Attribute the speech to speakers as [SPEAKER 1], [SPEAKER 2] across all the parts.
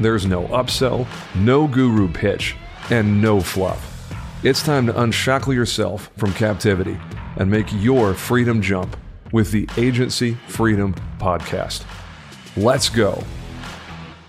[SPEAKER 1] There's no upsell, no guru pitch, and no fluff. It's time to unshackle yourself from captivity and make your freedom jump with the Agency Freedom Podcast. Let's go.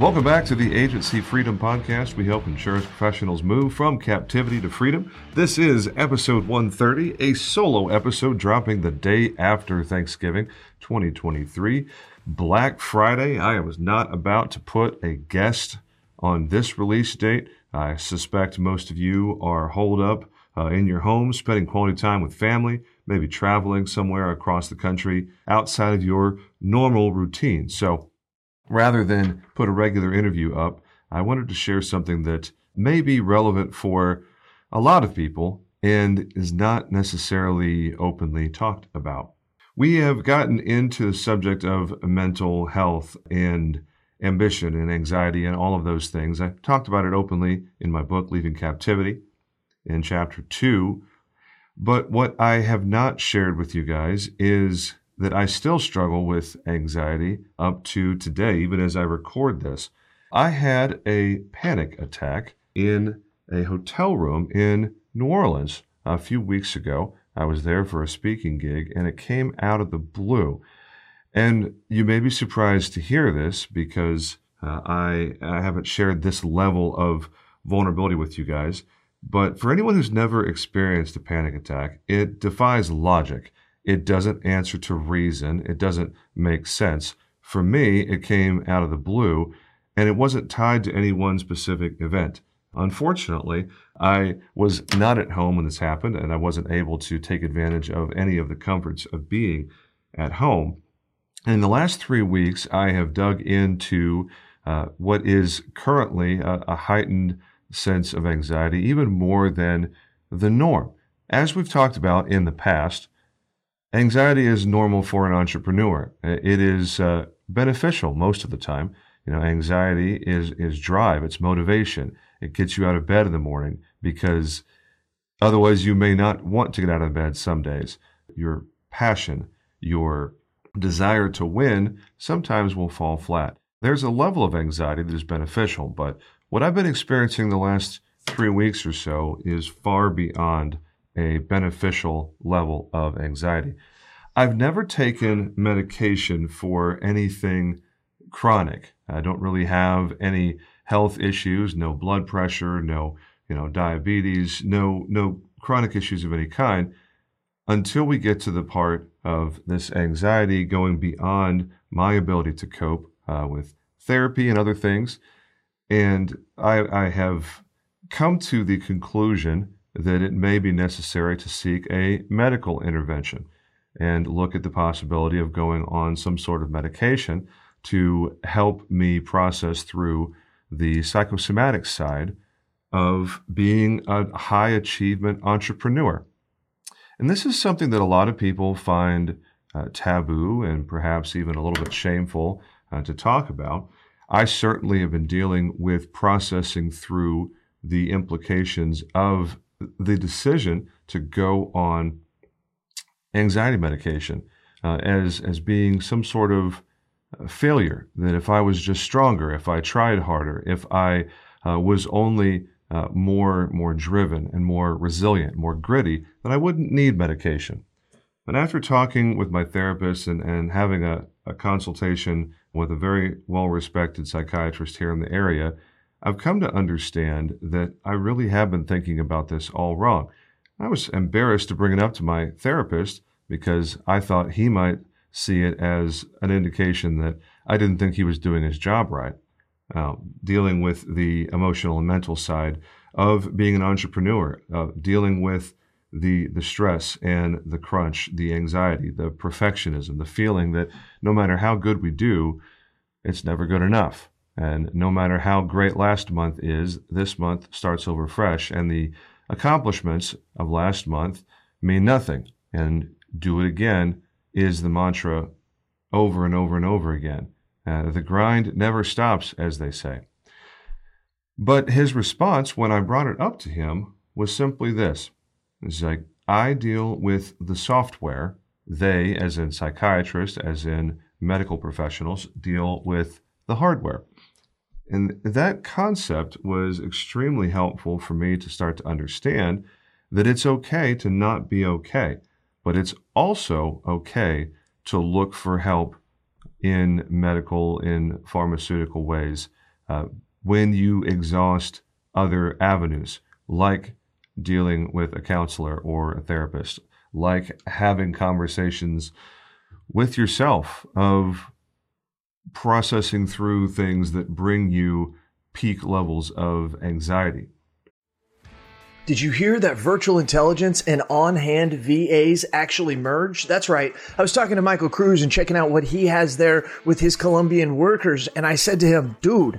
[SPEAKER 1] Welcome back to the Agency Freedom Podcast. We help insurance professionals move from captivity to freedom. This is episode 130, a solo episode dropping the day after Thanksgiving 2023. Black Friday. I was not about to put a guest on this release date. I suspect most of you are holed up uh, in your home, spending quality time with family, maybe traveling somewhere across the country outside of your normal routine. So rather than put a regular interview up, I wanted to share something that may be relevant for a lot of people and is not necessarily openly talked about. We have gotten into the subject of mental health and ambition and anxiety and all of those things. I talked about it openly in my book, Leaving Captivity, in chapter two. But what I have not shared with you guys is that I still struggle with anxiety up to today, even as I record this. I had a panic attack in a hotel room in New Orleans a few weeks ago. I was there for a speaking gig and it came out of the blue. And you may be surprised to hear this because uh, I, I haven't shared this level of vulnerability with you guys. But for anyone who's never experienced a panic attack, it defies logic. It doesn't answer to reason. It doesn't make sense. For me, it came out of the blue and it wasn't tied to any one specific event. Unfortunately, I was not at home when this happened, and I wasn't able to take advantage of any of the comforts of being at home. And in the last three weeks, I have dug into uh, what is currently a, a heightened sense of anxiety, even more than the norm. As we've talked about in the past, anxiety is normal for an entrepreneur. It is uh, beneficial most of the time. You know, anxiety is is drive, it's motivation. It gets you out of bed in the morning because otherwise you may not want to get out of bed some days. Your passion, your desire to win sometimes will fall flat. There's a level of anxiety that is beneficial, but what I've been experiencing the last three weeks or so is far beyond a beneficial level of anxiety. I've never taken medication for anything chronic. I don't really have any health issues, no blood pressure, no you know diabetes, no no chronic issues of any kind until we get to the part of this anxiety going beyond my ability to cope uh, with therapy and other things. And I, I have come to the conclusion that it may be necessary to seek a medical intervention and look at the possibility of going on some sort of medication to help me process through the psychosomatic side of being a high achievement entrepreneur. And this is something that a lot of people find uh, taboo and perhaps even a little bit shameful uh, to talk about. I certainly have been dealing with processing through the implications of the decision to go on anxiety medication uh, as, as being some sort of failure. That if I was just stronger, if I tried harder, if I uh, was only uh, more more driven and more resilient, more gritty, then I wouldn't need medication. But after talking with my therapist and, and having a, a consultation with a very well respected psychiatrist here in the area, I've come to understand that I really have been thinking about this all wrong. I was embarrassed to bring it up to my therapist because I thought he might see it as an indication that I didn't think he was doing his job right. Uh, dealing with the emotional and mental side of being an entrepreneur, uh, dealing with the the stress and the crunch, the anxiety, the perfectionism, the feeling that no matter how good we do, it's never good enough. And no matter how great last month is, this month starts over fresh. And the accomplishments of last month mean nothing. And do it again is the mantra over and over and over again. Uh, the grind never stops, as they say. But his response when I brought it up to him was simply this it's like, I deal with the software. They, as in psychiatrists, as in medical professionals, deal with the hardware. And that concept was extremely helpful for me to start to understand that it's okay to not be okay, but it's also okay to look for help in medical, in pharmaceutical ways uh, when you exhaust other avenues, like dealing with a counselor or a therapist, like having conversations with yourself of processing through things that bring you peak levels of anxiety.
[SPEAKER 2] Did you hear that virtual intelligence and on hand VAs actually merged? That's right. I was talking to Michael Cruz and checking out what he has there with his Colombian workers. And I said to him, dude,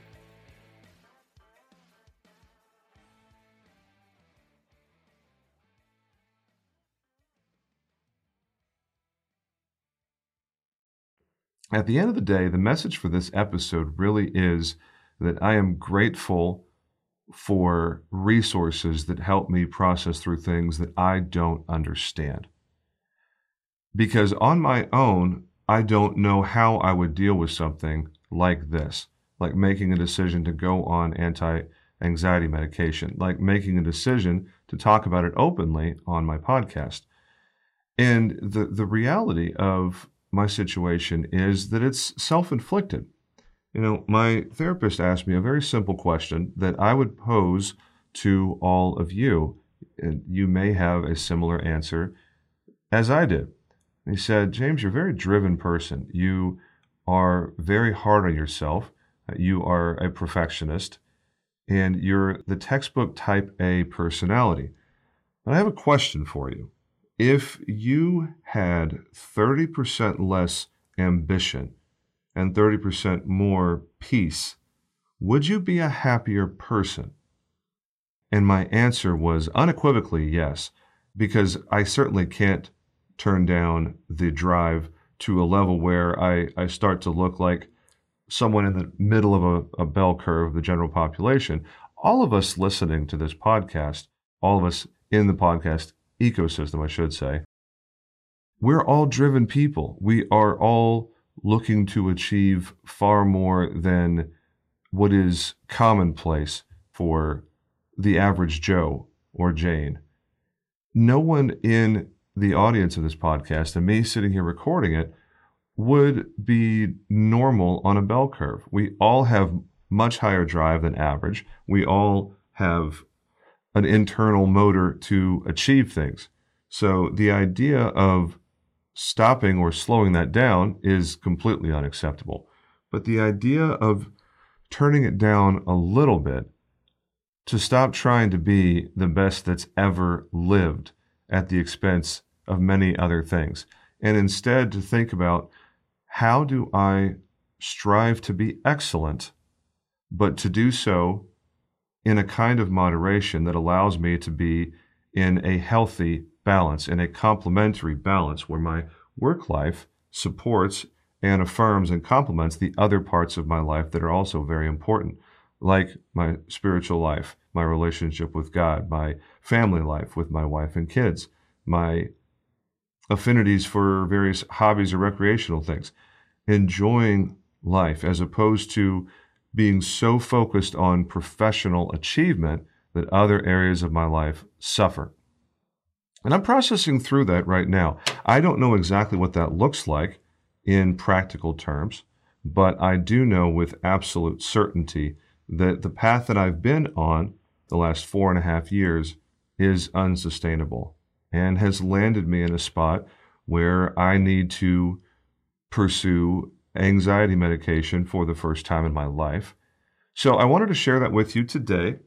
[SPEAKER 1] At the end of the day, the message for this episode really is that I am grateful for resources that help me process through things that I don't understand. Because on my own, I don't know how I would deal with something like this, like making a decision to go on anti anxiety medication, like making a decision to talk about it openly on my podcast. And the, the reality of my situation is that it's self inflicted. You know, my therapist asked me a very simple question that I would pose to all of you. And you may have a similar answer as I did. He said, James, you're a very driven person. You are very hard on yourself. You are a perfectionist, and you're the textbook type A personality. But I have a question for you if you had 30% less ambition and 30% more peace, would you be a happier person? And my answer was unequivocally yes, because I certainly can't turn down the drive to a level where I, I start to look like someone in the middle of a, a bell curve of the general population. All of us listening to this podcast, all of us in the podcast ecosystem, I should say. We're all driven people. We are all looking to achieve far more than what is commonplace for the average Joe or Jane. No one in the audience of this podcast and me sitting here recording it would be normal on a bell curve. We all have much higher drive than average. We all have an internal motor to achieve things. So the idea of stopping or slowing that down is completely unacceptable. But the idea of turning it down a little bit to stop trying to be the best that's ever lived at the expense of many other things, and instead to think about how do I strive to be excellent, but to do so in a kind of moderation that allows me to be in a healthy balance, in a complementary balance where my work life supports and affirms and complements the other parts of my life that are also very important, like my spiritual life, my relationship with God, my family life with my wife and kids, my affinities for various hobbies or recreational things, enjoying life as opposed to being so focused on professional achievement that other areas of my life suffer. And I'm processing through that right now. I don't know exactly what that looks like in practical terms, but I do know with absolute certainty that the path that I've been on the last four and a half years is unsustainable and has landed me in a spot where I need to pursue anxiety medication for the first time in my life. So I wanted to share that with you today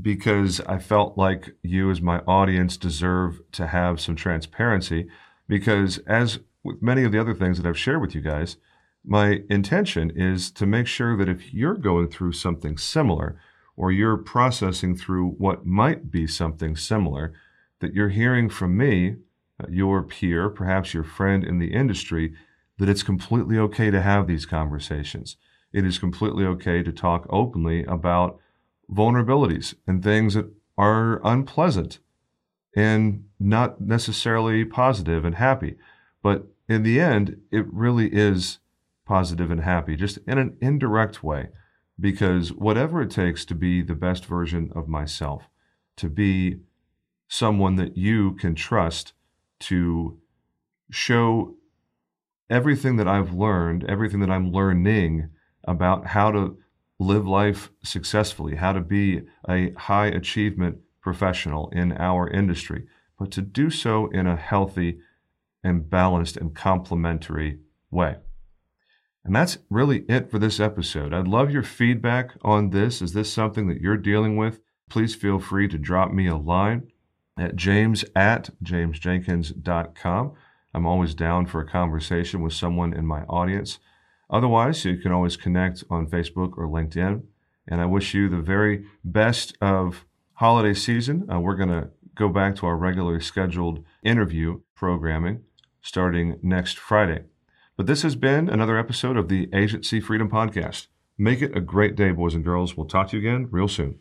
[SPEAKER 1] because I felt like you, as my audience, deserve to have some transparency. Because, as with many of the other things that I've shared with you guys, my intention is to make sure that if you're going through something similar or you're processing through what might be something similar, that you're hearing from me, uh, your peer, perhaps your friend in the industry, that it's completely okay to have these conversations. It is completely okay to talk openly about vulnerabilities and things that are unpleasant and not necessarily positive and happy. But in the end, it really is positive and happy, just in an indirect way, because whatever it takes to be the best version of myself, to be someone that you can trust to show everything that I've learned, everything that I'm learning about how to live life successfully, how to be a high achievement professional in our industry, but to do so in a healthy and balanced and complementary way. And that's really it for this episode. I'd love your feedback on this. Is this something that you're dealing with? Please feel free to drop me a line at james at jamesjenkins.com. I'm always down for a conversation with someone in my audience. Otherwise, you can always connect on Facebook or LinkedIn. And I wish you the very best of holiday season. Uh, we're going to go back to our regularly scheduled interview programming starting next Friday. But this has been another episode of the Agency Freedom Podcast. Make it a great day, boys and girls. We'll talk to you again real soon.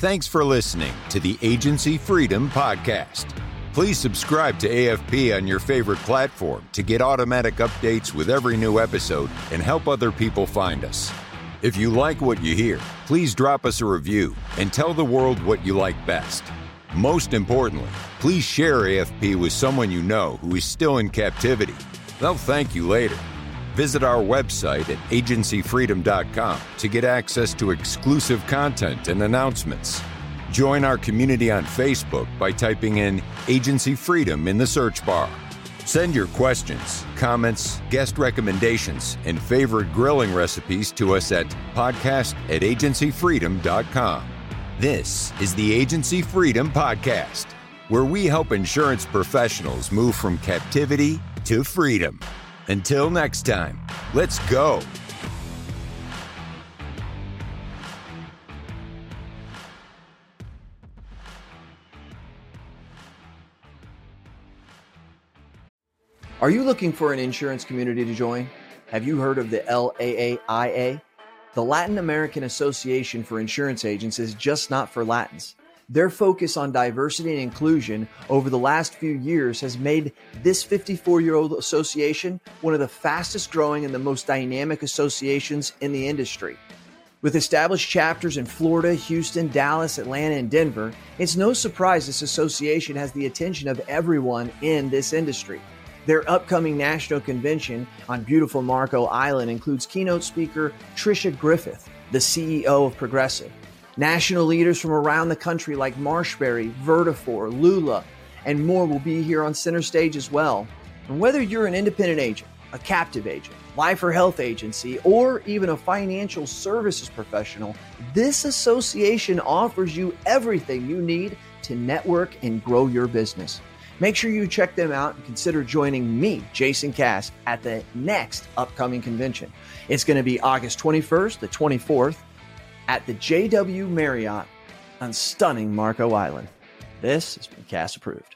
[SPEAKER 3] Thanks for listening to the Agency Freedom Podcast. Please subscribe to AFP on your favorite platform to get automatic updates with every new episode and help other people find us. If you like what you hear, please drop us a review and tell the world what you like best. Most importantly, please share AFP with someone you know who is still in captivity. They'll thank you later. Visit our website at agencyfreedom.com to get access to exclusive content and announcements. Join our community on Facebook by typing in Agency Freedom in the search bar. Send your questions, comments, guest recommendations, and favorite grilling recipes to us at podcast at agencyfreedom.com. This is the Agency Freedom Podcast, where we help insurance professionals move from captivity to freedom. Until next time, let's go.
[SPEAKER 2] Are you looking for an insurance community to join? Have you heard of the LAAIA? The Latin American Association for Insurance Agents is just not for Latins. Their focus on diversity and inclusion over the last few years has made this 54 year old association one of the fastest growing and the most dynamic associations in the industry. With established chapters in Florida, Houston, Dallas, Atlanta, and Denver, it's no surprise this association has the attention of everyone in this industry. Their upcoming national convention on beautiful Marco Island includes keynote speaker Tricia Griffith, the CEO of Progressive. National leaders from around the country like Marshberry, Vertafore, Lula, and more will be here on center stage as well. And whether you're an independent agent, a captive agent, life or health agency, or even a financial services professional, this association offers you everything you need to network and grow your business. Make sure you check them out and consider joining me, Jason Cass, at the next upcoming convention. It's going to be August 21st the 24th at the JW Marriott on stunning Marco Island. This has been Cass approved.